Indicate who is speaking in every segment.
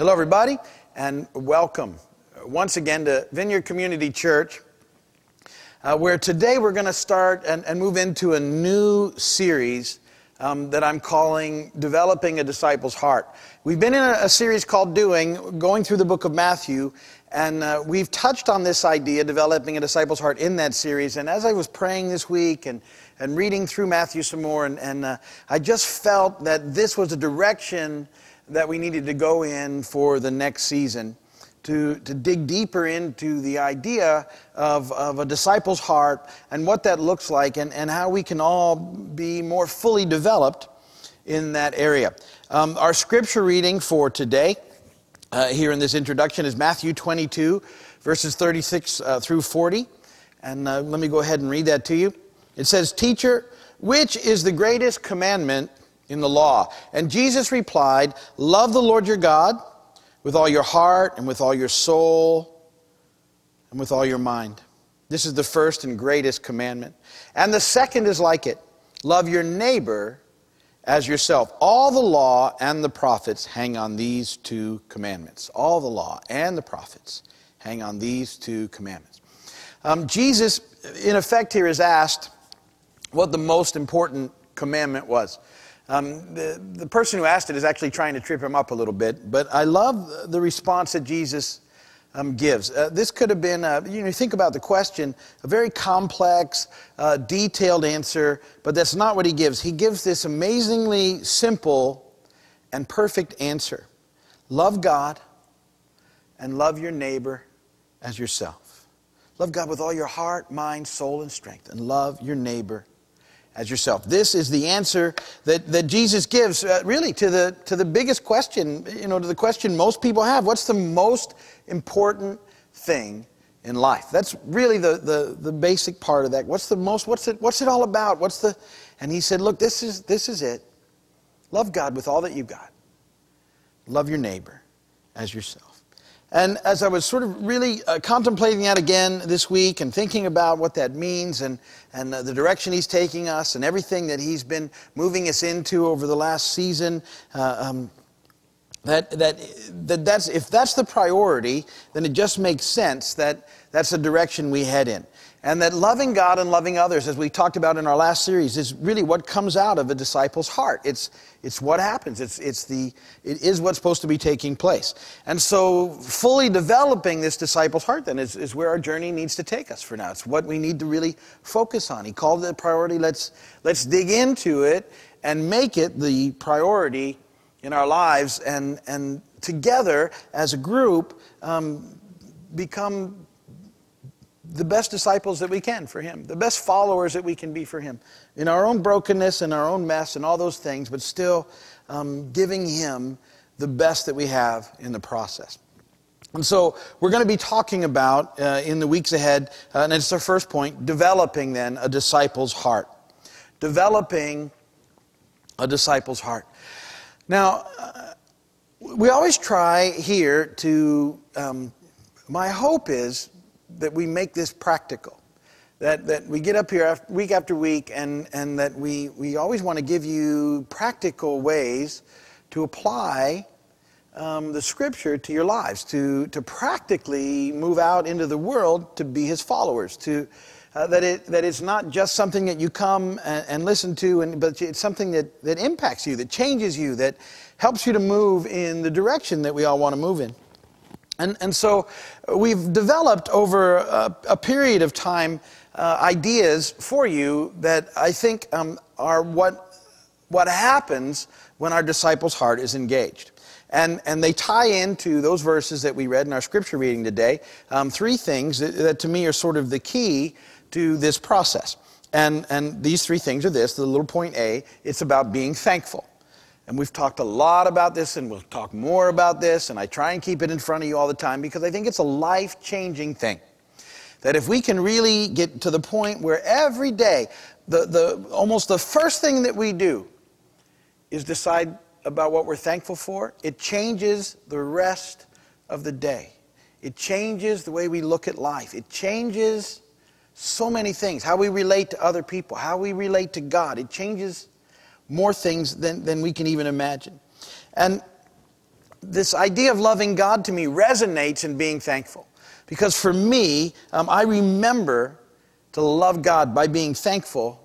Speaker 1: Hello, everybody, and welcome once again to Vineyard Community Church, uh, where today we're going to start and, and, move into a new series um, that I'm calling Developing a Disciple's Heart. We've been in a, a series called Doing, going through the book of Matthew, and uh, we've touched on this idea, developing a disciple's heart, in that series. And as I was praying this week and, and reading through Matthew some more, and, and uh, I just felt that this was a direction that we needed to go in for the next season to, to dig deeper into the idea of, of a disciple's heart and what that looks like and, and how we can all be more fully developed in that area. Um, our scripture reading for today, uh, here in this introduction, is Matthew 22, verses 36 uh, through 40. And uh, let me go ahead and read that to you. It says, Teacher, which is the greatest commandment in the law? And Jesus replied, Love the Lord your God with all your heart and with all your soul and with all your mind. This is the first and greatest commandment. And the second is like it love your neighbor as yourself. All the law and the prophets hang on these two commandments. All the law and the prophets hang on these two commandments. Um, Jesus, in effect, here is asked what the most important commandment was. Um, the, the person who asked it is actually trying to trip him up a little bit, but I love the response that Jesus um, gives. Uh, this could have been, uh, you know, think about the question, a very complex, uh, detailed answer, but that's not what he gives. He gives this amazingly simple and perfect answer love God and love your neighbor as yourself. Love God with all your heart, mind, soul, and strength, and love your neighbor as yourself. This is the answer that, that Jesus gives, uh, really, to the, to the biggest question, you know, to the question most people have. What's the most important thing in life? That's really the, the, the basic part of that. What's the most, what's it, what's it all about? What's the, and he said, look, this is, this is it. Love God with all that you've got. Love your neighbor as yourself. And as I was sort of really uh, contemplating that again this week and thinking about what that means and, and uh, the direction he's taking us and everything that he's been moving us into over the last season, uh, um, that, that, that that's, if that's the priority, then it just makes sense that that's the direction we head in. And that loving God and loving others, as we talked about in our last series, is really what comes out of a disciple's heart. It's, it's what happens. It's, it's the, it is what's supposed to be taking place. And so, fully developing this disciple's heart, then, is, is where our journey needs to take us for now. It's what we need to really focus on. He called it a priority. Let's, let's dig into it and make it the priority in our lives, and, and together as a group, um, become the best disciples that we can for Him, the best followers that we can be for Him, in our own brokenness and our own mess and all those things, but still um, giving Him the best that we have in the process. And so we're going to be talking about uh, in the weeks ahead, uh, and it's our first point, developing then a disciple's heart. Developing a disciple's heart. Now, uh, we always try here to, um, my hope is that we make this practical. That, that we get up here week after week and, and that we, we always want to give you practical ways to apply um, the scripture to your lives, to, to practically move out into the world to be his followers, to, uh, that, it, that it's not just something that you come and, and listen to, and, but it's something that, that impacts you, that changes you, that helps you to move in the direction that we all want to move in. And, and so we've developed over a, a period of time uh, ideas for you that I think um, are what, what happens when our disciple's heart is engaged. And, and they tie into those verses that we read in our scripture reading today. Um, three things that, that to me are sort of the key to this process. And, and these three things are this the little point A, it's about being thankful. And we've talked a lot about this, and we'll talk more about this, and I try and keep it in front of you all the time because I think it's a life changing thing. That if we can really get to the point where every day, the, the, almost the first thing that we do is decide about what we're thankful for, it changes the rest of the day. It changes the way we look at life. It changes so many things how we relate to other people, how we relate to God. It changes more things than, than we can even imagine. And this idea of loving God to me resonates in being thankful. Because for me, um, I remember to love God by being thankful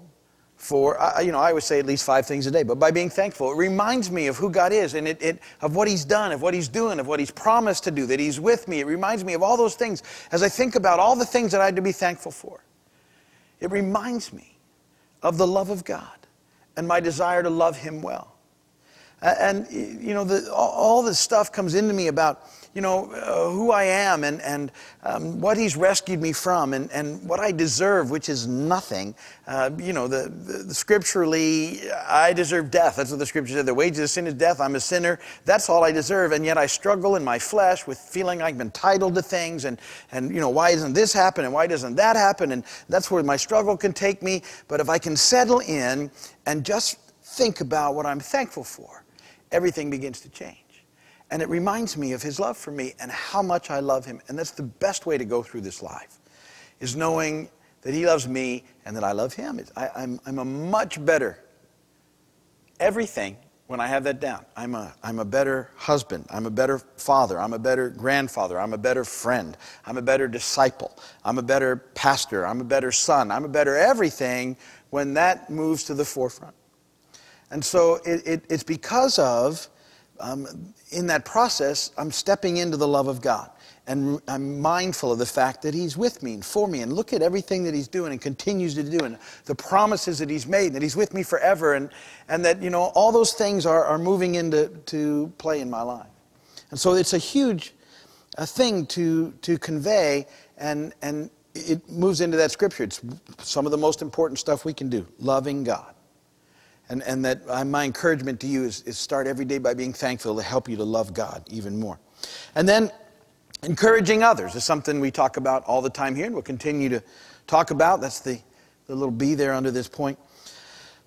Speaker 1: for, uh, you know, I would say at least five things a day, but by being thankful, it reminds me of who God is and it, it, of what He's done, of what He's doing, of what He's promised to do, that He's with me. It reminds me of all those things as I think about all the things that I had to be thankful for. It reminds me of the love of God and my desire to love Him well. And, you know, the, all this stuff comes into me about, you know, uh, who I am and, and um, what He's rescued me from and, and what I deserve, which is nothing. Uh, you know, the, the, the, scripturally, I deserve death. That's what the scripture said. The wages of sin is death. I'm a sinner. That's all I deserve. And yet I struggle in my flesh with feeling I'm entitled to things and, and you know, why doesn't this happen and why doesn't that happen? And that's where my struggle can take me. But if I can settle in and just think about what I'm thankful for, everything begins to change. And it reminds me of his love for me and how much I love him. And that's the best way to go through this life, is knowing that he loves me and that I love him. I, I'm, I'm a much better everything when I have that down. I'm a, I'm a better husband. I'm a better father. I'm a better grandfather. I'm a better friend. I'm a better disciple. I'm a better pastor. I'm a better son. I'm a better everything when that moves to the forefront. And so it, it, it's because of, um, in that process, I'm stepping into the love of God. And I'm mindful of the fact that He's with me and for me. And look at everything that He's doing and continues to do, and the promises that He's made, that He's with me forever, and, and that, you know, all those things are, are moving into to play in my life. And so it's a huge a thing to, to convey, and, and it moves into that scripture. It's some of the most important stuff we can do loving God. And, and that uh, my encouragement to you is, is start every day by being thankful to help you to love God even more. And then encouraging others is something we talk about all the time here and we'll continue to talk about. That's the, the little B there under this point.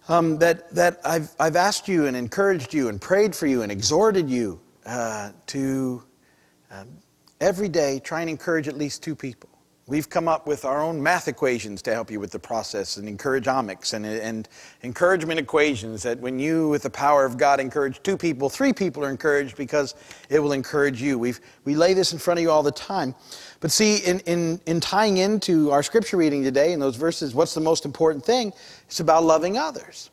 Speaker 1: Um, that that I've, I've asked you and encouraged you and prayed for you and exhorted you uh, to um, every day try and encourage at least two people. We've come up with our own math equations to help you with the process and encourageomics and, and encouragement equations that when you, with the power of God, encourage two people, three people are encouraged because it will encourage you. We've, we lay this in front of you all the time. But see, in, in, in tying into our scripture reading today in those verses, what's the most important thing? It's about loving others.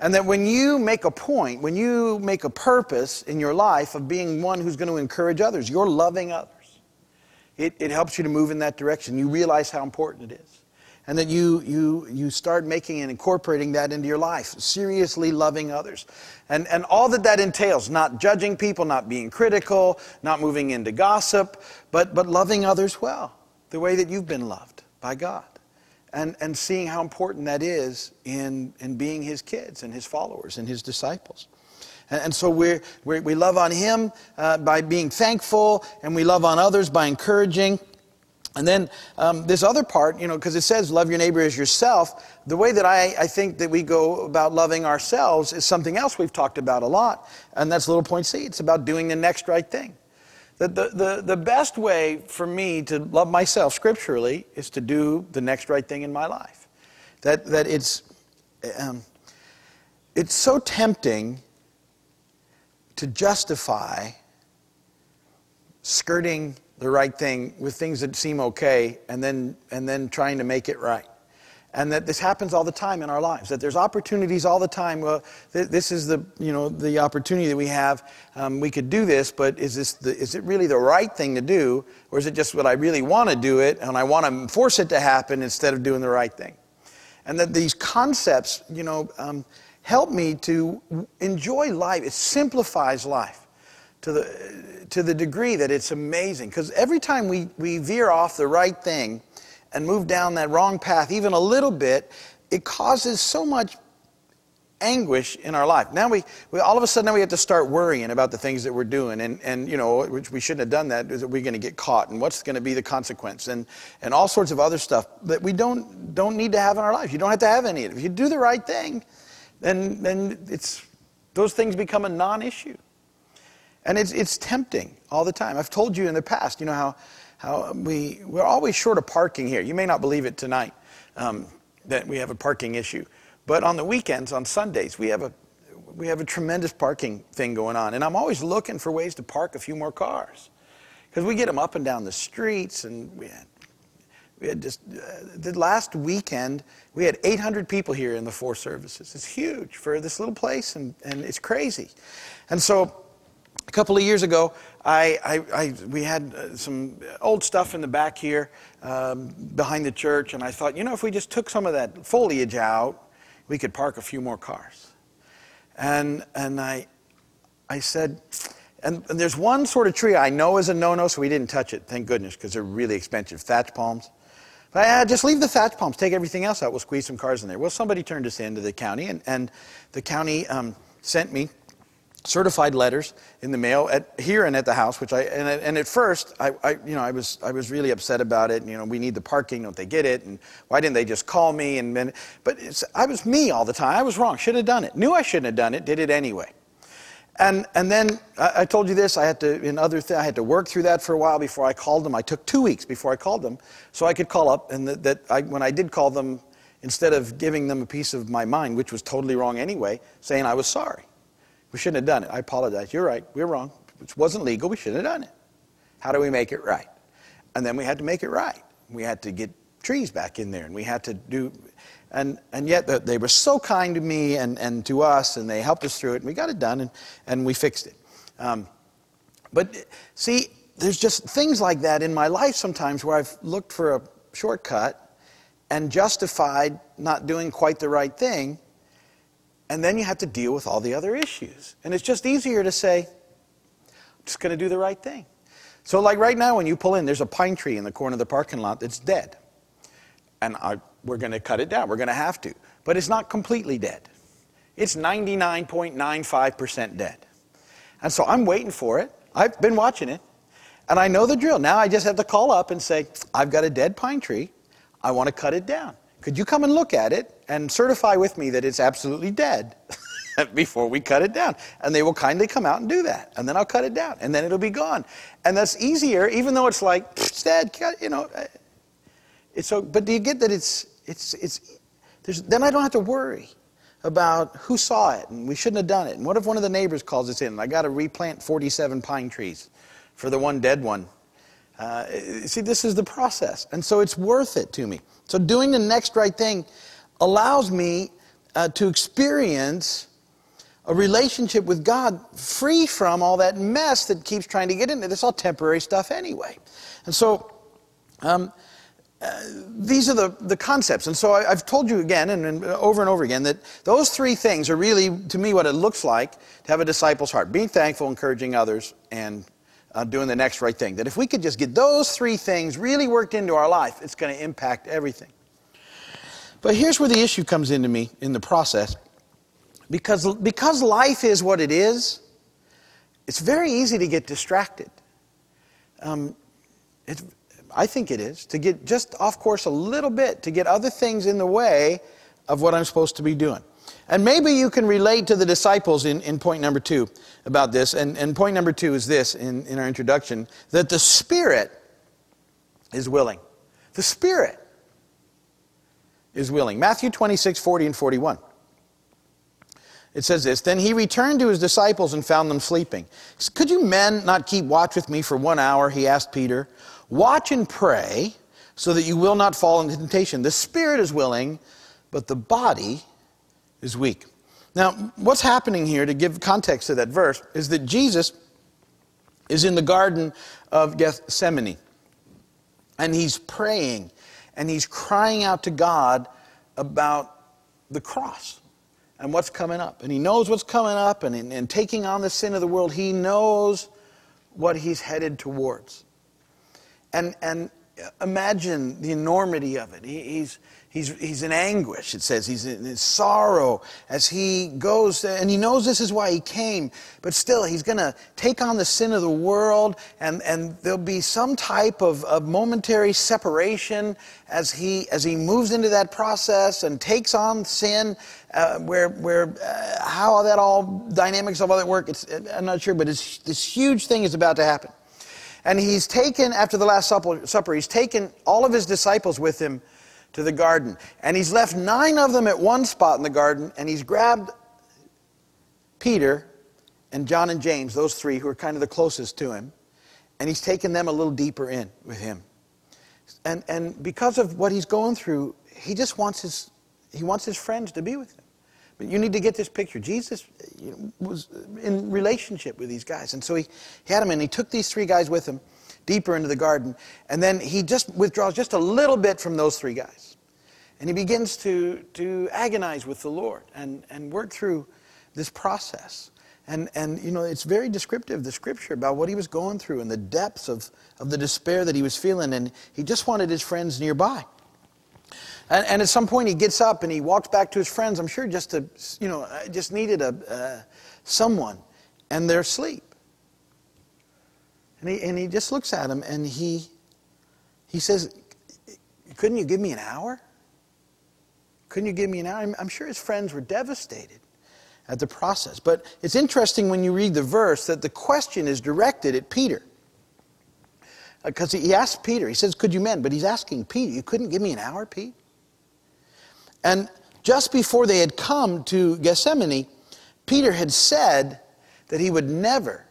Speaker 1: And that when you make a point, when you make a purpose in your life of being one who's going to encourage others, you're loving others it, it helps you to move in that direction. You realize how important it is. And that you, you, you start making and incorporating that into your life, seriously loving others. And, and all that that entails, not judging people, not being critical, not moving into gossip, but, but loving others well, the way that you've been loved by God. And, and seeing how important that is in, in being His kids and His followers and His disciples. And, so we we love on Him uh, by being thankful, and we love on others by encouraging. And then um, this other part, you know, because it says love your neighbor as yourself. The way that I, I think that we go about loving ourselves is something else we've talked about a lot, and that's little point C. It's about doing the next right thing. The, the, the, the best way for me to love myself scripturally is to do the next right thing in my life. That, that it's, um, it's so tempting to justify skirting the right thing with things that seem okay and then, and then trying to make it right. And that this happens all the time in our lives. That there's opportunities all the time. Well, th- this is the you know the opportunity that we have. Um, we could do this, but is this the, is it really the right thing to do, or is it just what I really want to do it and I want to force it to happen instead of doing the right thing? And that these concepts, you know, um, help me to enjoy life. It simplifies life to the, to the degree that it's amazing. Because every time we, we veer off the right thing and move down that wrong path, even a little bit, it causes so much anguish in our life. Now we, we all of a sudden now we have to start worrying about the things that we're doing and, and you know, which we shouldn't have done that. Is that we're going to get caught and what's going to be the consequence and, and all sorts of other stuff that we don't, don't need to have in our life. You don't have to have any of it. If you do the right thing, then, then it's, those things become a non issue. And it's, it's tempting all the time. I've told you in the past, you know, how, how we, we're always short of parking here. You may not believe it tonight um, that we have a parking issue. But on the weekends, on Sundays, we have a, we have a tremendous parking thing going on. And I'm always looking for ways to park a few more cars. Because we get them up and down the streets. And we we had just, uh, the last weekend, we had 800 people here in the four services. It's huge for this little place, and, and it's crazy. And so a couple of years ago, I, I, I, we had uh, some old stuff in the back here um, behind the church, and I thought, you know, if we just took some of that foliage out, we could park a few more cars. And, and I, I said, and, and there's one sort of tree I know is a no no, so we didn't touch it, thank goodness, because they're really expensive thatch palms. Uh, just leave the thatch palms, take everything else out, we'll squeeze some cars in there. Well, somebody turned us into the county, and, and the county um, sent me certified letters in the mail at here and at the house which i and, and at first I, I, you know i was i was really upset about it you know we need the parking don't they get it? And why didn't they just call me? And then but i was me all the time. I was wrong. Should have done it. Knew i shouldn't have done it. Did it anyway and and then i, I told you this i had to in other th- i had to work through that for a while before i called them i took two weeks before i called them so i could call up and that, that I, when i did call them instead of giving them a piece of my mind which was totally wrong anyway saying i was sorry we shouldn't have done it. I apologize. You're right. We're wrong. It wasn't legal. We shouldn't have done it. How do we make it right? And then we had to make it right. We had to get trees back in there, and we had to do, and, and yet they were so kind to me and, and to us, and they helped us through it, and we got it done, and, and we fixed it. Um, but see, there's just things like that in my life sometimes where I've looked for a shortcut and justified not doing quite the right thing and then you have to deal with all the other issues. And it's just easier to say, I'm just going to do the right thing. So, like right now, when you pull in, there's a pine tree in the corner of the parking lot that's dead. And I, we're going to cut it down. We're going to have to. But it's not completely dead, it's 99.95% dead. And so I'm waiting for it. I've been watching it. And I know the drill. Now I just have to call up and say, I've got a dead pine tree. I want to cut it down. Could you come and look at it and certify with me that it's absolutely dead before we cut it down? And they will kindly come out and do that. And then I'll cut it down. And then it'll be gone. And that's easier, even though it's like, it's dead, you know. Uh, it's so, but do you get that it's, it's, it's, then I don't have to worry about who saw it and we shouldn't have done it. And what if one of the neighbors calls us in and I got to replant 47 pine trees for the one dead one? Uh, see, this is the process. And so it's worth it to me. So, doing the next right thing allows me uh, to experience a relationship with God free from all that mess that keeps trying to get in there. It's all temporary stuff anyway. And so, um, these are the, the concepts. And so I, have told you again and, and, over and over again that those three things are really, to me, what it looks like to have a disciple's heart being thankful, encouraging others, and uh, doing the next right thing. That if we could just get those three things really worked into our life, it's going to impact everything. But here's where the issue comes into me in the process. Because, because life is what it is, it's very easy to get distracted. Um, I think it is, to get just off course a little bit, to get other things in the way of what I'm supposed to be doing. And maybe you can relate to the disciples in, in point number two about this. And, and point number two is this in, in our introduction that the Spirit is willing. The Spirit is willing. Matthew 26, 40 and 41. It says this Then he returned to his disciples and found them sleeping. Could you men not keep watch with me for one hour? He asked Peter. Watch and pray so that you will not fall into temptation. The spirit is willing, but the body is weak. Now, what's happening here, to give context to that verse, is that Jesus is in the Garden of Gethsemane. And he's praying and he's crying out to God about the cross and what's coming up. And he knows what's coming up and in, in taking on the sin of the world, he knows what he's headed towards. And, and imagine the enormity of it. He, he's, He's, he's in anguish, it says. He's in sorrow as he goes, and he knows this is why he came, but still, he's going to take on the sin of the world, and, and there'll be some type of, of momentary separation as he, as he moves into that process and takes on sin, uh, where, where uh, how that all dynamics of all that work, it's, I'm not sure, but this huge thing is about to happen. And he's taken, after the Last Supper, he's taken all of his disciples with him to the garden. And he's left nine of them at one spot in the garden, and he's grabbed Peter and John and James, those three who are kind of the closest to him, and he's taken them a little deeper in with him. And, and because of what he's going through, he just wants his, he wants his friends to be with him. But you need to get this picture. Jesus was in relationship with these guys. And so he, he had them, and he took these three guys with him deeper into the garden. And then he just withdraws just a little bit from those three guys. And he begins to, to agonize with the Lord and, and work through this process. And, and, you know, it's very descriptive, the scripture, about what he was going through and the depths of, of the despair that he was feeling. And he just wanted his friends nearby. And, and, at some point, he gets up and he walks back to his friends. I'm sure just to, you know, just needed a uh, someone, and they're asleep. And he, and he just looks at him and he, he says, "Couldn't you give me an hour? Couldn't you give me an hour?" I'm, I'm sure his friends were devastated at the process. But it's interesting when you read the verse that the question is directed at Peter. Because uh, he asked Peter, he says, Could you mend? But he's asking Peter, You couldn't give me an hour, Pete? And just before they had come to Gethsemane, Peter had said that he would never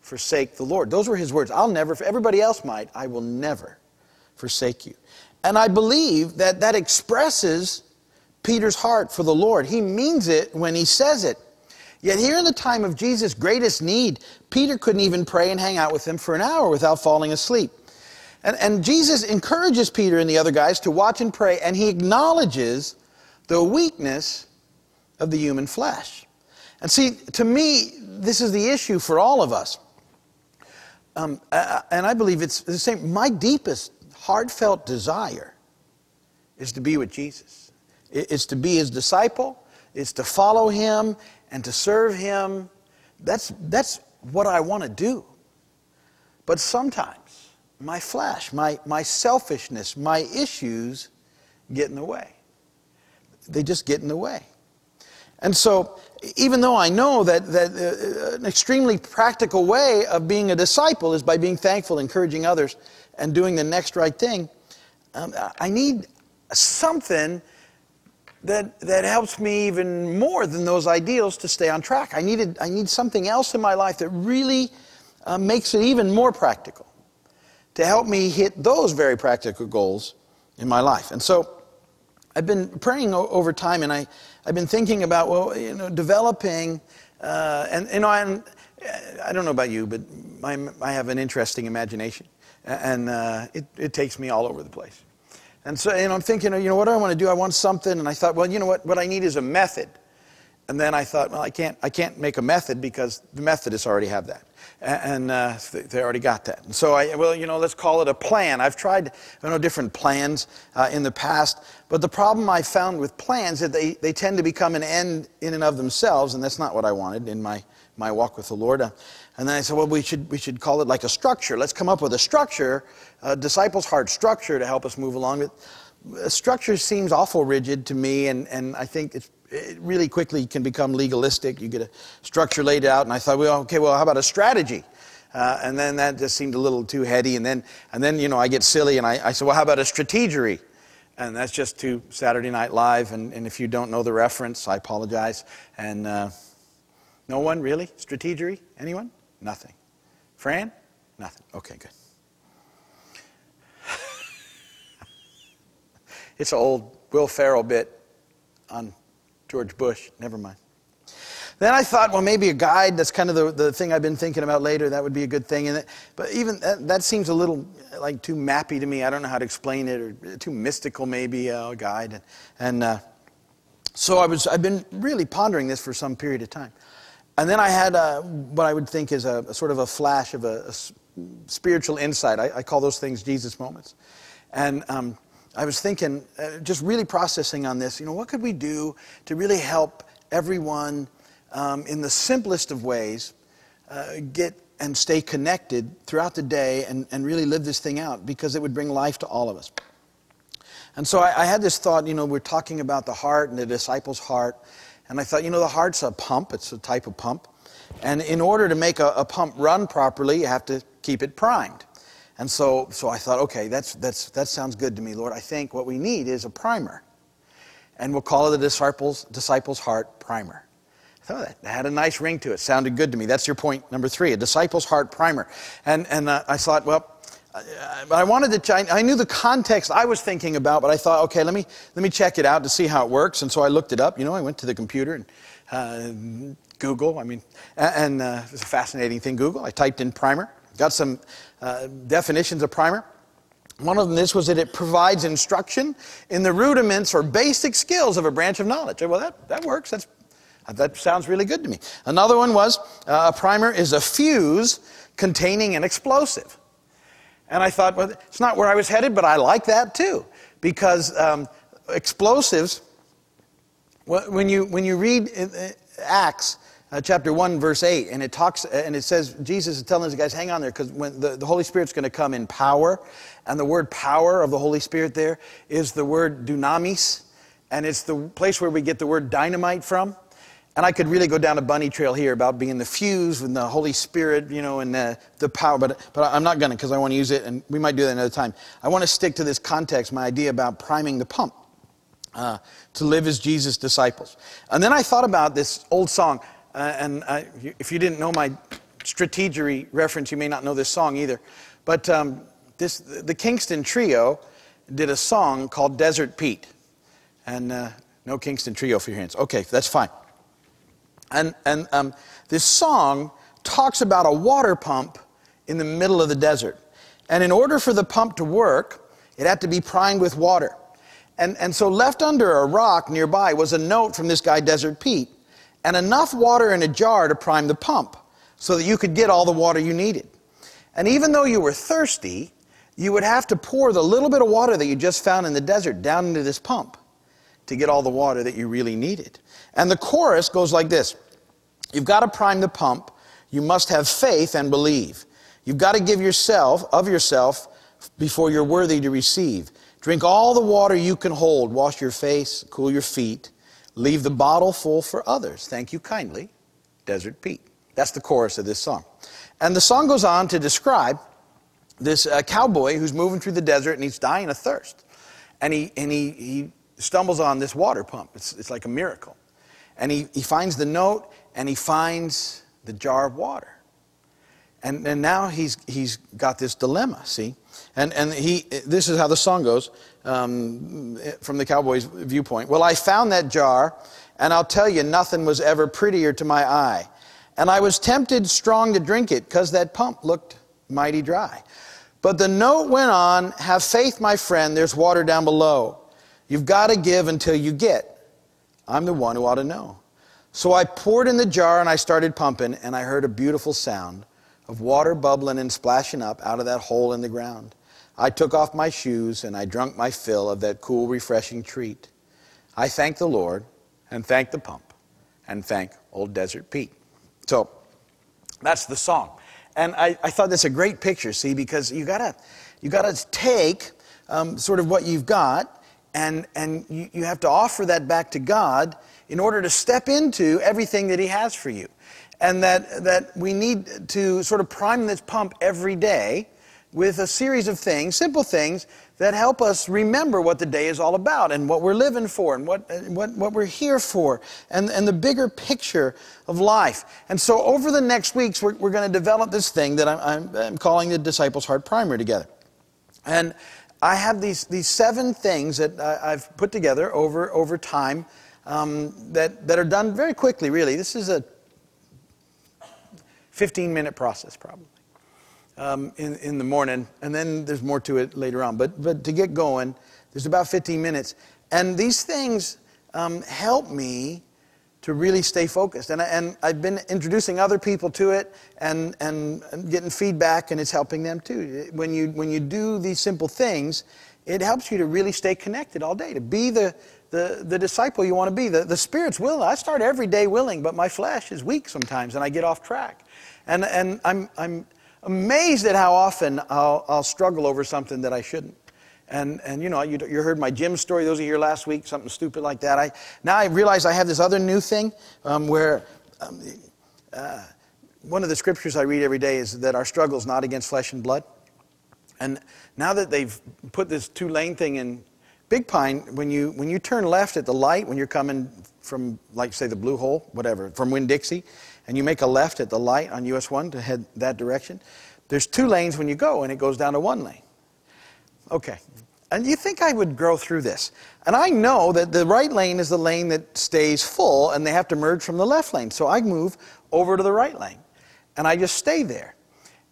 Speaker 1: forsake the Lord. Those were his words. I'll never, if everybody else might, I will never forsake you. And I believe that that expresses Peter's heart for the Lord. He means it when he says it. Yet, here in the time of Jesus' greatest need, Peter couldn't even pray and hang out with him for an hour without falling asleep. And, and Jesus encourages Peter and the other guys to watch and pray, and he acknowledges the weakness of the human flesh. And see, to me, this is the issue for all of us. Um, and I believe it's the same. My deepest, heartfelt desire is to be with Jesus. It's to be his disciple, it's to follow him and to serve him. That's, that's what I want to do. But sometimes my flesh, my, my selfishness, my issues get in the way they just get in the way. And so, even though I know that, that uh, an extremely practical way of being a disciple is by being thankful, encouraging others, and doing the next right thing, um, I need something that, that helps me even more than those ideals to stay on track. I, needed, I need something else in my life that really uh, makes it even more practical to help me hit those very practical goals in my life. And so, I've been praying over time, and I, I've been thinking about, well, you know, developing, uh, and, you know, I'm, I don't know about you, but my, I have an interesting imagination, and uh, it, it takes me all over the place. And so, and I'm thinking, you know, what do I want to do? I want something, and I thought, well, you know what? What I need is a method. And then I thought, well, I can't, I can't make a method because the Methodists already have that and uh, they already got that. And so I, well, you know, let's call it a plan. I've tried, you know, different plans uh, in the past, but the problem I found with plans is that they, they tend to become an end in and of themselves, and that's not what I wanted in my, my walk with the Lord. Uh, and then I said, well, we should, we should call it like a structure. Let's come up with a structure, a disciples' heart structure to help us move along. A structure seems awful rigid to me, and, and I think it's it really quickly can become legalistic. You get a structure laid out, and I thought, well, okay, well, how about a strategy? Uh, and then that just seemed a little too heady. And then, and then you know, I get silly, and I, I said, well, how about a strategery? And that's just to Saturday Night Live. And, and if you don't know the reference, I apologize. And uh, no one really? Strategery? Anyone? Nothing. Fran? Nothing. Okay, good. it's an old Will Ferrell bit on George Bush. Never mind. Then I thought, well, maybe a guide. That's kind of the, the thing I've been thinking about later. That would be a good thing. And but even that, that, seems a little like too mappy to me. I don't know how to explain it, or too mystical, maybe uh, a guide. And, and uh, so I was. I've been really pondering this for some period of time. And then I had uh, what I would think is a, a, sort of a flash of a, a spiritual insight. I, I, call those things Jesus moments. And um, I was thinking, uh, just really processing on this, you know, what could we do to really help everyone um, in the simplest of ways uh, get and stay connected throughout the day and, and really live this thing out because it would bring life to all of us. And so I, I had this thought, you know, we're talking about the heart and the disciple's heart. And I thought, you know, the heart's a pump, it's a type of pump. And in order to make a, a pump run properly, you have to keep it primed. And so, so I thought, okay, that's, that's, that sounds good to me, Lord. I think what we need is a primer. And we'll call it the disciples, disciples' heart primer. I Oh, that had a nice ring to it. Sounded good to me. That's your point number three, a disciple's heart primer. And, and uh, I thought, well, I, I wanted to, I knew the context I was thinking about, but I thought, okay, let me, let me check it out to see how it works. And so I looked it up. You know, I went to the computer and uh, Google. I mean, and uh, it was a fascinating thing, Google. I typed in primer, got some uh, definitions of primer. One of them this was that it provides instruction in the rudiments or basic skills of a branch of knowledge. Well, that, that works. That's, that sounds really good to me. Another one was uh, a primer is a fuse containing an explosive. And I thought, well, it's not where I was headed, but I like that too. Because um, explosives, when you, when you read Acts, uh, chapter 1 verse 8 and it talks and it says jesus is telling these guys hang on there because when the, the holy spirit's going to come in power and the word power of the holy spirit there is the word dunamis and it's the place where we get the word dynamite from. And i could really go down a bunny trail here about being the fuse with the holy spirit you know and the, the power but, but i'm not going to because i want to use it and we might do that another time. I want to stick to this context my idea about priming the pump uh, to live as jesus disciples. And then i thought about this old song uh, and I, if you didn't know my strategery reference, you may not know this song either. But um, this, the Kingston Trio did a song called Desert Pete. And uh, no Kingston Trio for your hands. Okay, that's fine. And, and um, this song talks about a water pump in the middle of the desert. And in order for the pump to work, it had to be primed with water. And, and so, left under a rock nearby was a note from this guy, Desert Pete and enough water in a jar to prime the pump so that you could get all the water you needed. And even though you were thirsty, you would have to pour the little bit of water that you just found in the desert down into this pump to get all the water that you really needed. And the chorus goes like this You've got to prime the pump. You must have faith and believe. You've got to give yourself, of yourself, before you're worthy to receive. Drink all the water you can hold. Wash your face, cool your feet. Leave the bottle full for others. Thank you kindly, Desert Pete. That's the chorus of this song. And the song goes on to describe this uh, cowboy who's moving through the desert and he's dying of thirst. And he, and he, he stumbles on this water pump. It's, it's like a miracle. And he, he finds the note and he finds the jar of water. And, and now he's, he's got this dilemma, see? And, and he, this is how the song goes um, from the cowboy's viewpoint. Well, I found that jar, and I'll tell you, nothing was ever prettier to my eye. And I was tempted strong to drink it because that pump looked mighty dry. But the note went on Have faith, my friend, there's water down below. You've got to give until you get. I'm the one who ought to know. So I poured in the jar and I started pumping, and I heard a beautiful sound of water bubbling and splashing up out of that hole in the ground. I took off my shoes and I drank my fill of that cool, refreshing treat. I thanked the Lord and thanked the pump and thanked Old Desert Pete. So that's the song. And I, I thought that's a great picture, see, because you gotta, you gotta take um, sort of what you've got and, and you, you have to offer that back to God in order to step into everything that He has for you. And that, that we need to sort of prime this pump every day with a series of things, simple things, that help us remember what the day is all about and what we're living for and what, what, what we're here for and, and the bigger picture of life. And so, over the next weeks, we're, we're going to develop this thing that I'm, I'm, I'm calling the Disciples' Heart Primer together. And I have these, these seven things that I've put together over, over time um, that, that are done very quickly, really. This is a 15 minute process, probably um, in, in the morning, and then there's more to it later on. But, but to get going, there's about 15 minutes. And these things um, help me to really stay focused. And, I, and I've been introducing other people to it and, and, getting feedback, and it's helping them too. When you, when you do these simple things, it helps you to really stay connected all day, to be the, the, the disciple you want to be. The, the Spirit's willing. I start every day willing, but my flesh is weak sometimes, and I get off track. And, and I'm, I'm amazed at how often I'll, I'll struggle over something that I shouldn't. And, and you know, you, you heard my gym story, those of you here last week, something stupid like that. I, now I realize I have this other new thing um, where um, uh, one of the scriptures I read every day is that our struggle is not against flesh and blood. And now that they've put this two lane thing in Big Pine, when you, when you turn left at the light, when you're coming from, like, say, the Blue Hole, whatever, from Winn Dixie, and you make a left at the light on US 1 to head that direction, there's two lanes when you go, and it goes down to one lane. Okay. And you think I would grow through this. And I know that the right lane is the lane that stays full, and they have to merge from the left lane. So I move over to the right lane, and I just stay there.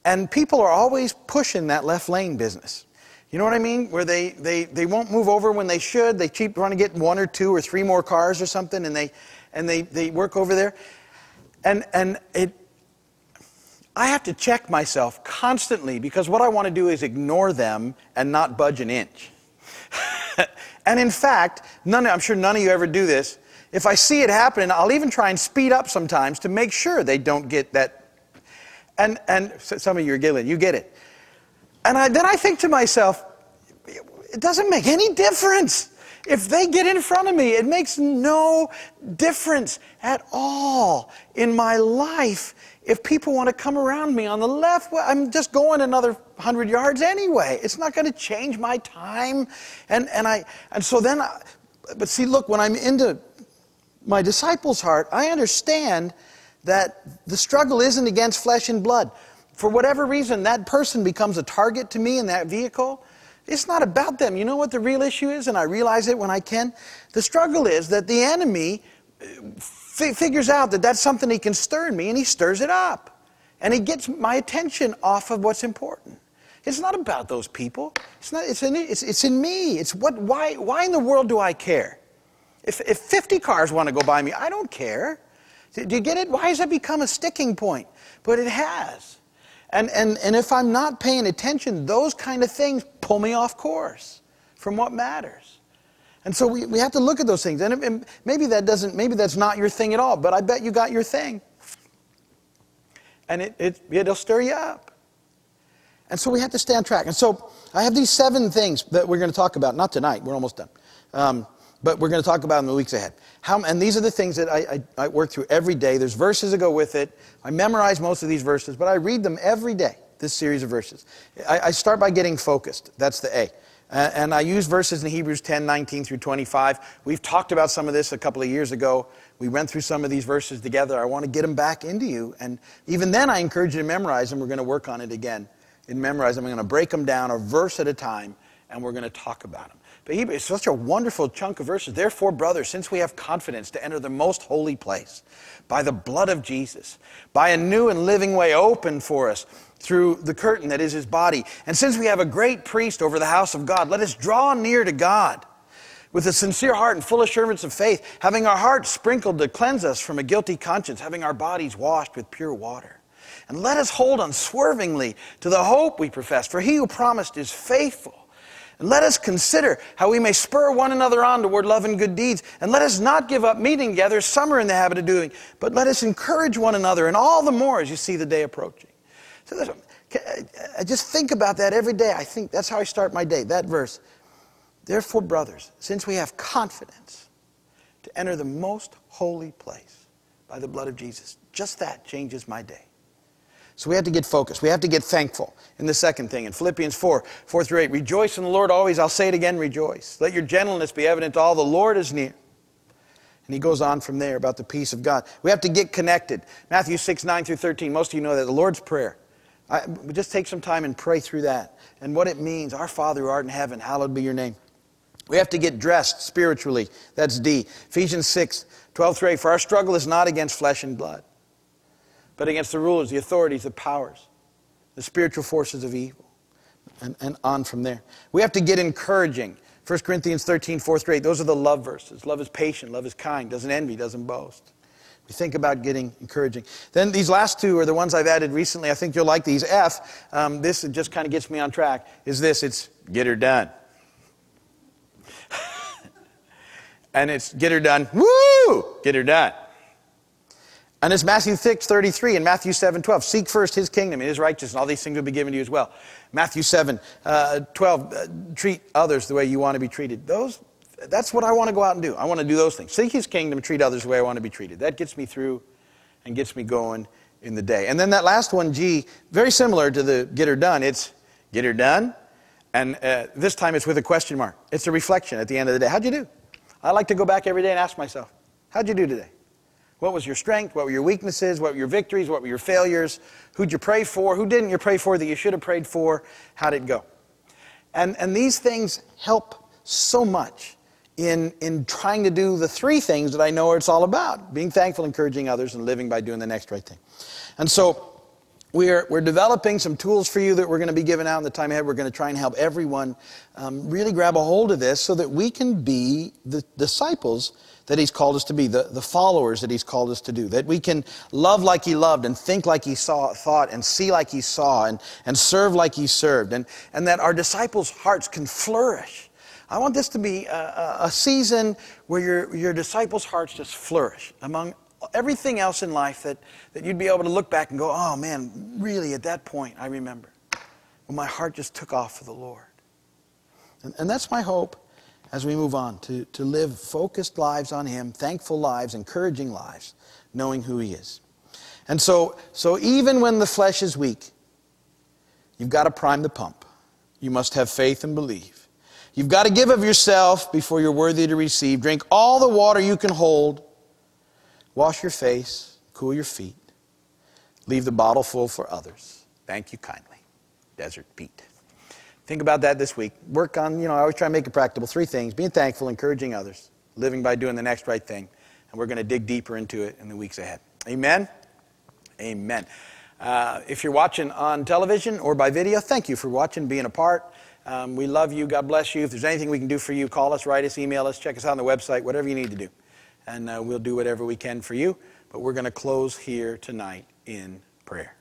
Speaker 1: And people are always pushing that left lane business. You know what I mean? Where they, they, they won't move over when they should. They keep trying to get one or two or three more cars or something, and they, and they, they work over there. And, and it, I have to check myself constantly because what I want to do is ignore them and not budge an inch. and in fact, none, I'm sure none of you ever do this. If I see it happening, I'll even try and speed up sometimes to make sure they don't get that. And, and some of you are giggling, you get it. And I, then I think to myself, it doesn't make any difference. If they get in front of me, it makes no difference at all in my life. If people want to come around me on the left, well, I'm just going another 100 yards anyway. It's not going to change my time. And, and, I, and so then, I, but see, look, when I'm into my disciples' heart, I understand that the struggle isn't against flesh and blood for whatever reason that person becomes a target to me in that vehicle, it's not about them. You know what the real issue is? And I realize it when I can. The struggle is that the enemy uh, f- figures out that that's something he can stir in me, and he stirs it up. And he gets my attention off of what's important. It's not about those people. It's, not, it's, in, it's, it's in me. It's what, why, why in the world do I care? If, if 50 cars want to go by me, I don't care. Do you get it? Why has that become a sticking point? But it has. And, and, and if I'm not paying attention, those kind of things pull me off course from what matters. And so we, we have to look at those things. And, and maybe that doesn't, maybe that's not your thing at all, but I bet you got your thing. And it, it, it'll stir you up. And so we have to stay on track. And so I have these seven things that we're going to talk about. Not tonight, we're almost done. Um, but we're going to talk about them in the weeks ahead. How, and these are the things that I, I, I, work through every day. There's verses that go with it. I memorize most of these verses, but I read them every day, this series of verses. I, I start by getting focused. That's the A. And I use verses in Hebrews 10, 19 through 25. We've talked about some of this a couple of years ago. We went through some of these verses together. I want to get them back into you. And even then, I encourage you to memorize them. We're going to work on it again. In memorize them, I'm going to break them down a verse at a time, and we're going to talk about them. But Hebrew is such a wonderful chunk of verses. Therefore, brothers, since we have confidence to enter the most holy place by the blood of Jesus, by a new and living way opened for us through the curtain that is his body, and since we have a great priest over the house of God, let us draw near to God with a sincere heart and full assurance of faith, having our hearts sprinkled to cleanse us from a guilty conscience, having our bodies washed with pure water. And let us hold unswervingly to the hope we profess, for he who promised is faithful. And let us consider how we may spur one another on toward love and good deeds. And let us not give up meeting together, some are in the habit of doing, but let us encourage one another, and all the more as you see the day approaching. So I just think about that every day. I think that's how I start my day, that verse. Therefore, brothers, since we have confidence to enter the most holy place by the blood of Jesus, just that changes my day. So we have to get focused. We have to get thankful. And the second thing in Philippians 4, 4 through 8, rejoice in the Lord always. I'll say it again, rejoice. Let your gentleness be evident to all. The Lord is near. And he goes on from there about the peace of God. We have to get connected. Matthew 6, 9 through 13. Most of you know that. The Lord's Prayer. I, just take some time and pray through that and what it means. Our Father who art in heaven, hallowed be your name. We have to get dressed spiritually. That's D. Ephesians 6, 12 through 8. For our struggle is not against flesh and blood but against the rulers, the authorities, the powers, the spiritual forces of evil, and, and on from there. We have to get encouraging. 1 Corinthians 13, 4 through 8, those are the love verses. Love is patient, love is kind, doesn't envy, doesn't boast. We think about getting encouraging. Then these last two are the ones I've added recently. I think you'll like these. F, um, this just kind of gets me on track, is this it's get her done. and it's get her done, woo! Get her done. And it's Matthew 6, 33 and Matthew 7, 12. Seek first his kingdom and his righteousness, and all these things will be given to you as well. Matthew 7, uh, 12, uh, treat others the way you want to be treated. Those, that's what I want to go out and do. I want to do those things. Seek his kingdom, treat others the way I want to be treated. That gets me through and gets me going in the day. And then that last one, G, very similar to the get her done. It's get her done And uh, this time it's with a question mark. It's a reflection at the end of the day. How'd you do? I like to go back every day and ask myself, how'd you do today? What was your strength? What were your weaknesses? What were your victories? What were your failures? Who'd you pray for? Who didn't you pray for that you should have prayed for? How'd it go? And, and these things help so much in, in trying to do the three things that I know it's all about being thankful, encouraging others, and living by doing the next right thing. And so we're, we're developing some tools for you that we're going to be giving out in the time ahead. We're going to try and help everyone um, really grab a hold of this so that we can be the disciples that He's called us to be, the, the followers that He's called us to do, that we can love like He loved and think like He saw, thought and see like He saw and, and serve like He served, and, and that our disciples' hearts can flourish. I want this to be a, a season where your, your disciples' hearts just flourish among everything else in life that, that you'd be able to look back and go, oh man, really at that point, I remember when my heart just took off for the Lord. And, and that's my hope as we move on to, to live focused lives on Him, thankful lives, encouraging lives, knowing who He is. And so, so even when the flesh is weak, you've got to prime the pump. You must have faith and believe. You've got to give of yourself before you're worthy to receive. Drink all the water you can hold Wash your face, cool your feet, leave the bottle full for others. Thank you kindly. Desert Pete. Think about that this week. Work on, you know, I always try to make it practical. Three things being thankful, encouraging others, living by doing the next right thing. And we're going to dig deeper into it in the weeks ahead. Amen? Amen. Uh, if you're watching on television or by video, thank you for watching, being a part. Um, we love you. God bless you. If there's anything we can do for you, call us, write us, email us, check us out on the website, whatever you need to do and uh, we'll do whatever we can for you. But we're going to close here tonight in prayer.